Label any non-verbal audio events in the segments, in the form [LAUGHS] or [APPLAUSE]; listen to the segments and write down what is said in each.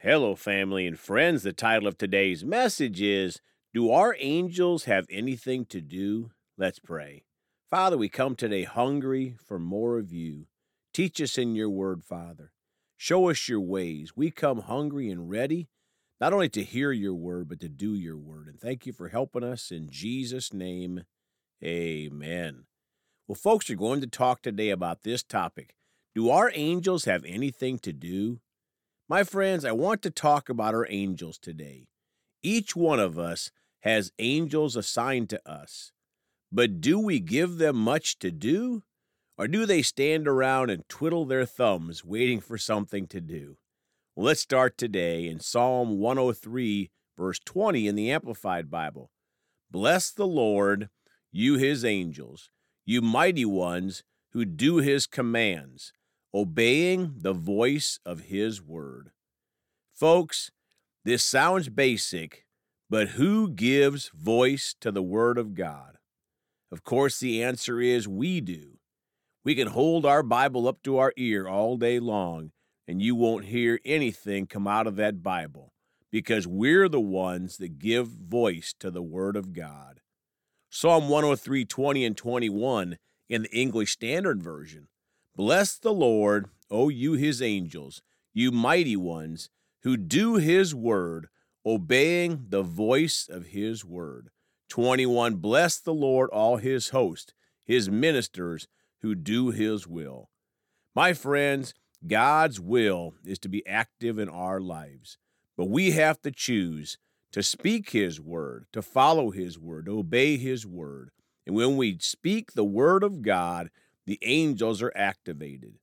Hello, family and friends. The title of today's message is Do Our Angels Have Anything to Do? Let's pray. Father, we come today hungry for more of you. Teach us in your word, Father. Show us your ways. We come hungry and ready, not only to hear your word, but to do your word. And thank you for helping us in Jesus' name. Amen. Well, folks, we're going to talk today about this topic. Do our angels have anything to do? My friends, I want to talk about our angels today. Each one of us has angels assigned to us. But do we give them much to do? Or do they stand around and twiddle their thumbs waiting for something to do? Well, let's start today in Psalm 103, verse 20 in the Amplified Bible. Bless the Lord, you his angels, you mighty ones who do his commands obeying the voice of His Word. Folks, this sounds basic, but who gives voice to the Word of God? Of course, the answer is we do. We can hold our Bible up to our ear all day long, and you won't hear anything come out of that Bible because we're the ones that give voice to the Word of God. Psalm 103 20 and 21 in the English Standard Version Bless the Lord, O you his angels, you mighty ones, who do his word, obeying the voice of his word. 21. Bless the Lord, all his host, his ministers who do his will. My friends, God's will is to be active in our lives, but we have to choose to speak his word, to follow his word, to obey his word. And when we speak the word of God, the angels are activated.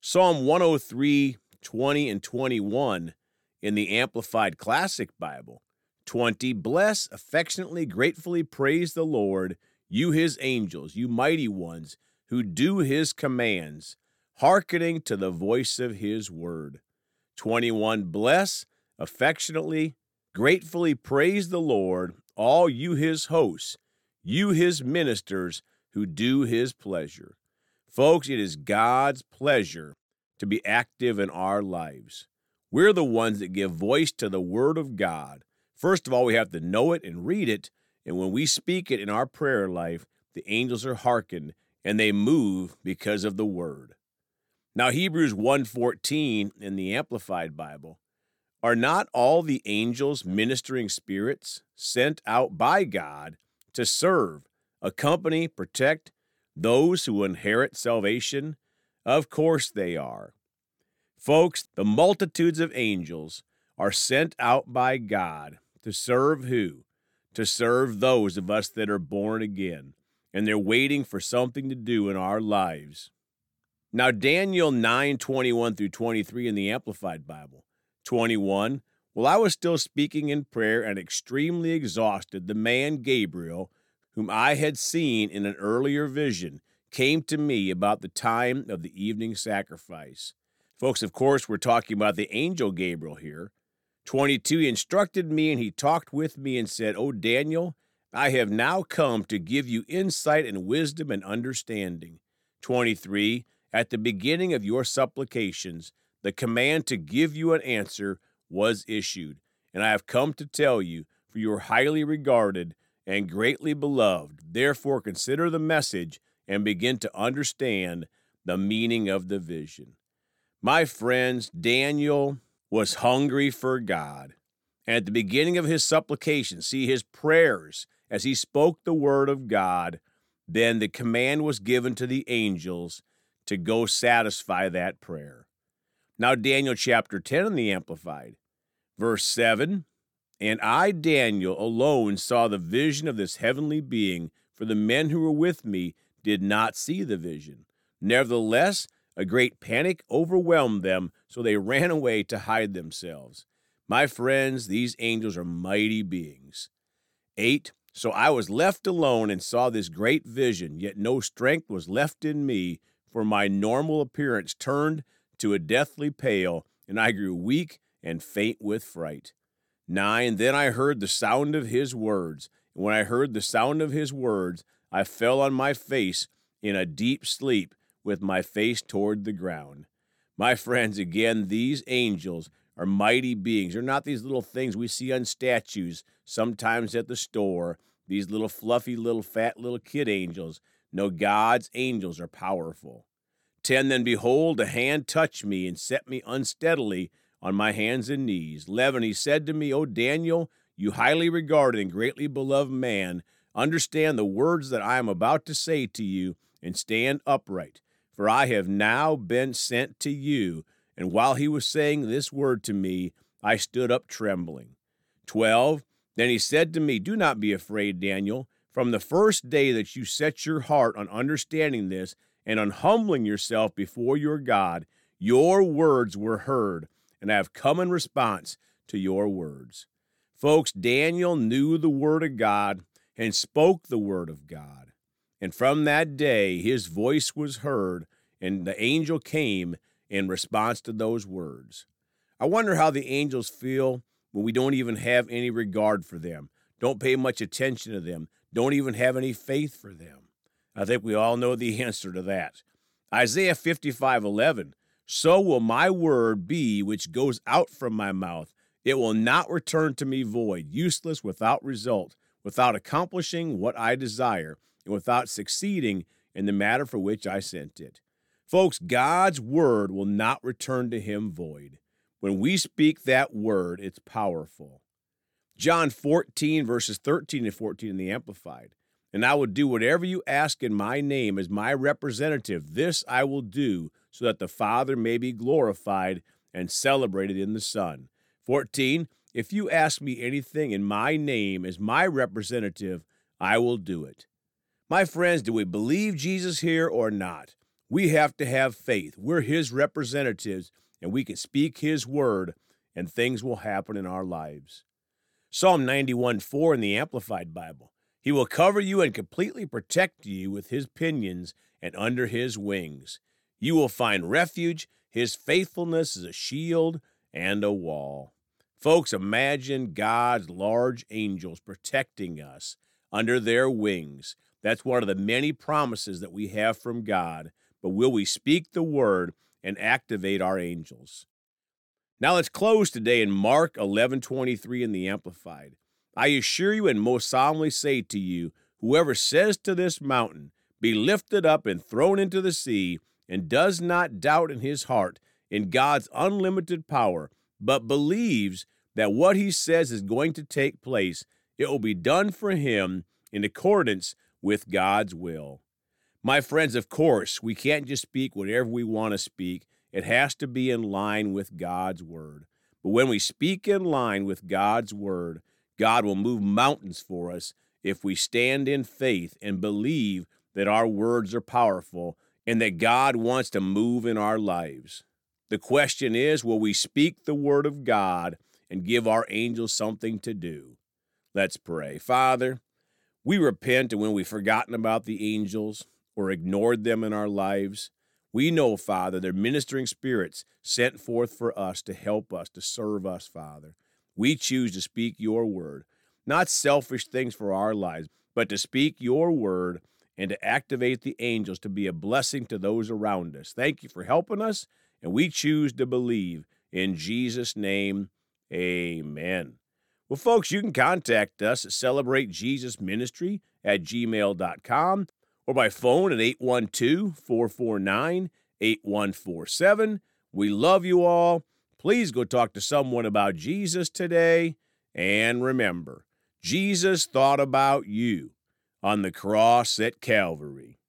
Psalm 103, 20 and 21 in the Amplified Classic Bible. 20. Bless, affectionately, gratefully praise the Lord, you his angels, you mighty ones, who do his commands, hearkening to the voice of his word. 21. Bless, affectionately, gratefully praise the Lord, all you his hosts, you his ministers who do his pleasure. Folks, it is God's pleasure to be active in our lives. We're the ones that give voice to the Word of God. First of all, we have to know it and read it. And when we speak it in our prayer life, the angels are hearkened and they move because of the Word. Now, Hebrews 1:14 in the Amplified Bible, are not all the angels ministering spirits sent out by God to serve, accompany, protect, those who inherit salvation? Of course they are. Folks, the multitudes of angels are sent out by God to serve who? To serve those of us that are born again, and they're waiting for something to do in our lives. Now, Daniel 9 21 through 23 in the Amplified Bible. 21. While I was still speaking in prayer and extremely exhausted, the man Gabriel, whom I had seen in an earlier vision, came to me about the time of the evening sacrifice. Folks, of course, we're talking about the angel Gabriel here. 22, he instructed me and he talked with me and said, Oh, Daniel, I have now come to give you insight and wisdom and understanding. 23, at the beginning of your supplications, the command to give you an answer was issued, and I have come to tell you, for you are highly regarded and greatly beloved. Therefore, consider the message and begin to understand the meaning of the vision. My friends, Daniel was hungry for God. And at the beginning of his supplication, see his prayers as he spoke the word of God, then the command was given to the angels to go satisfy that prayer. Now, Daniel chapter 10 in the Amplified, verse 7 and I, Daniel, alone saw the vision of this heavenly being, for the men who were with me did not see the vision. Nevertheless, a great panic overwhelmed them, so they [LAUGHS] ran away to hide themselves. My friends, these angels are mighty beings. 8. So I was left alone and saw this great vision, yet no strength was left in me, for my normal appearance turned to a deathly pale, and I grew weak and faint with fright. 9. Then I heard the sound of his words. And when I heard the sound of his words, I fell on my face in a deep sleep with my face toward the ground. My friends, again, these angels are mighty beings. They're not these little things we see on statues, sometimes at the store, these little fluffy, little fat, little kid angels. No, God's angels are powerful. 10. Then behold, a hand touched me and set me unsteadily on my hands and knees. 11. He said to me, O Daniel, you highly regarded and greatly beloved man, understand the words that I am about to say to you and stand upright. For I have now been sent to you. And while he was saying this word to me, I stood up trembling. 12. Then he said to me, Do not be afraid, Daniel. From the first day that you set your heart on understanding this and on humbling yourself before your God, your words were heard, and I have come in response to your words. Folks, Daniel knew the word of God and spoke the word of God. And from that day, his voice was heard, and the angel came in response to those words. I wonder how the angels feel when we don't even have any regard for them, don't pay much attention to them, don't even have any faith for them. I think we all know the [LAUGHS] answer to that. Isaiah 55 11. So will my word be which goes out from my mouth. It will not return to me void, useless, without result, without accomplishing what I desire, and without succeeding in the matter for which I sent it. Folks, God's word will not return to him void. When we speak that word, it's powerful. John 14, verses 13 and 14 in the Amplified. And I will do whatever you ask in my name as my representative. This I will do so that the Father may be glorified and celebrated in the Son. 14. If you ask me anything in my name as my representative, I will do it. My friends, do we believe Jesus here or not? We have to have faith. We're his representatives, and we can speak his word, and things will happen in our lives. Psalm 91 4 in the Amplified Bible. He will cover you and completely protect you with his pinions and under his wings. You will find refuge. His faithfulness is a shield and a wall. Folks, imagine God's large angels protecting us under their wings. That's one of the many promises that we have from God. But will we speak the word and activate our angels? Now let's close today in Mark 11:23 in the Amplified. I assure you and most solemnly say to you, whoever says to this mountain, be lifted up and thrown into the sea, and does not doubt in his heart in God's unlimited power, but believes that what he says is going to take place, it will be done for him in accordance with God's will. My friends, of course, we can't just speak whatever we want to speak. It has to be in line with God's word. But when we speak in line with God's word, God will move mountains for us if we stand in faith and believe that our words are powerful and that God wants to move in our lives. The question is will we speak the word of God and give our angels something to do? Let's pray. Father, we repent and when we've forgotten about the angels or ignored them in our lives. We know, Father, they're ministering spirits sent forth for us to help us, to serve us, Father. We choose to speak your word, not selfish things for our lives, but to speak your word and to activate the angels to be a blessing to those around us. Thank you for helping us, and we choose to believe. In Jesus' name, amen. Well, folks, you can contact us at celebratejesusministry at gmail.com or by phone at 812 449 8147. We love you all. Please go talk to someone about Jesus today. And remember, Jesus thought about you on the cross at Calvary.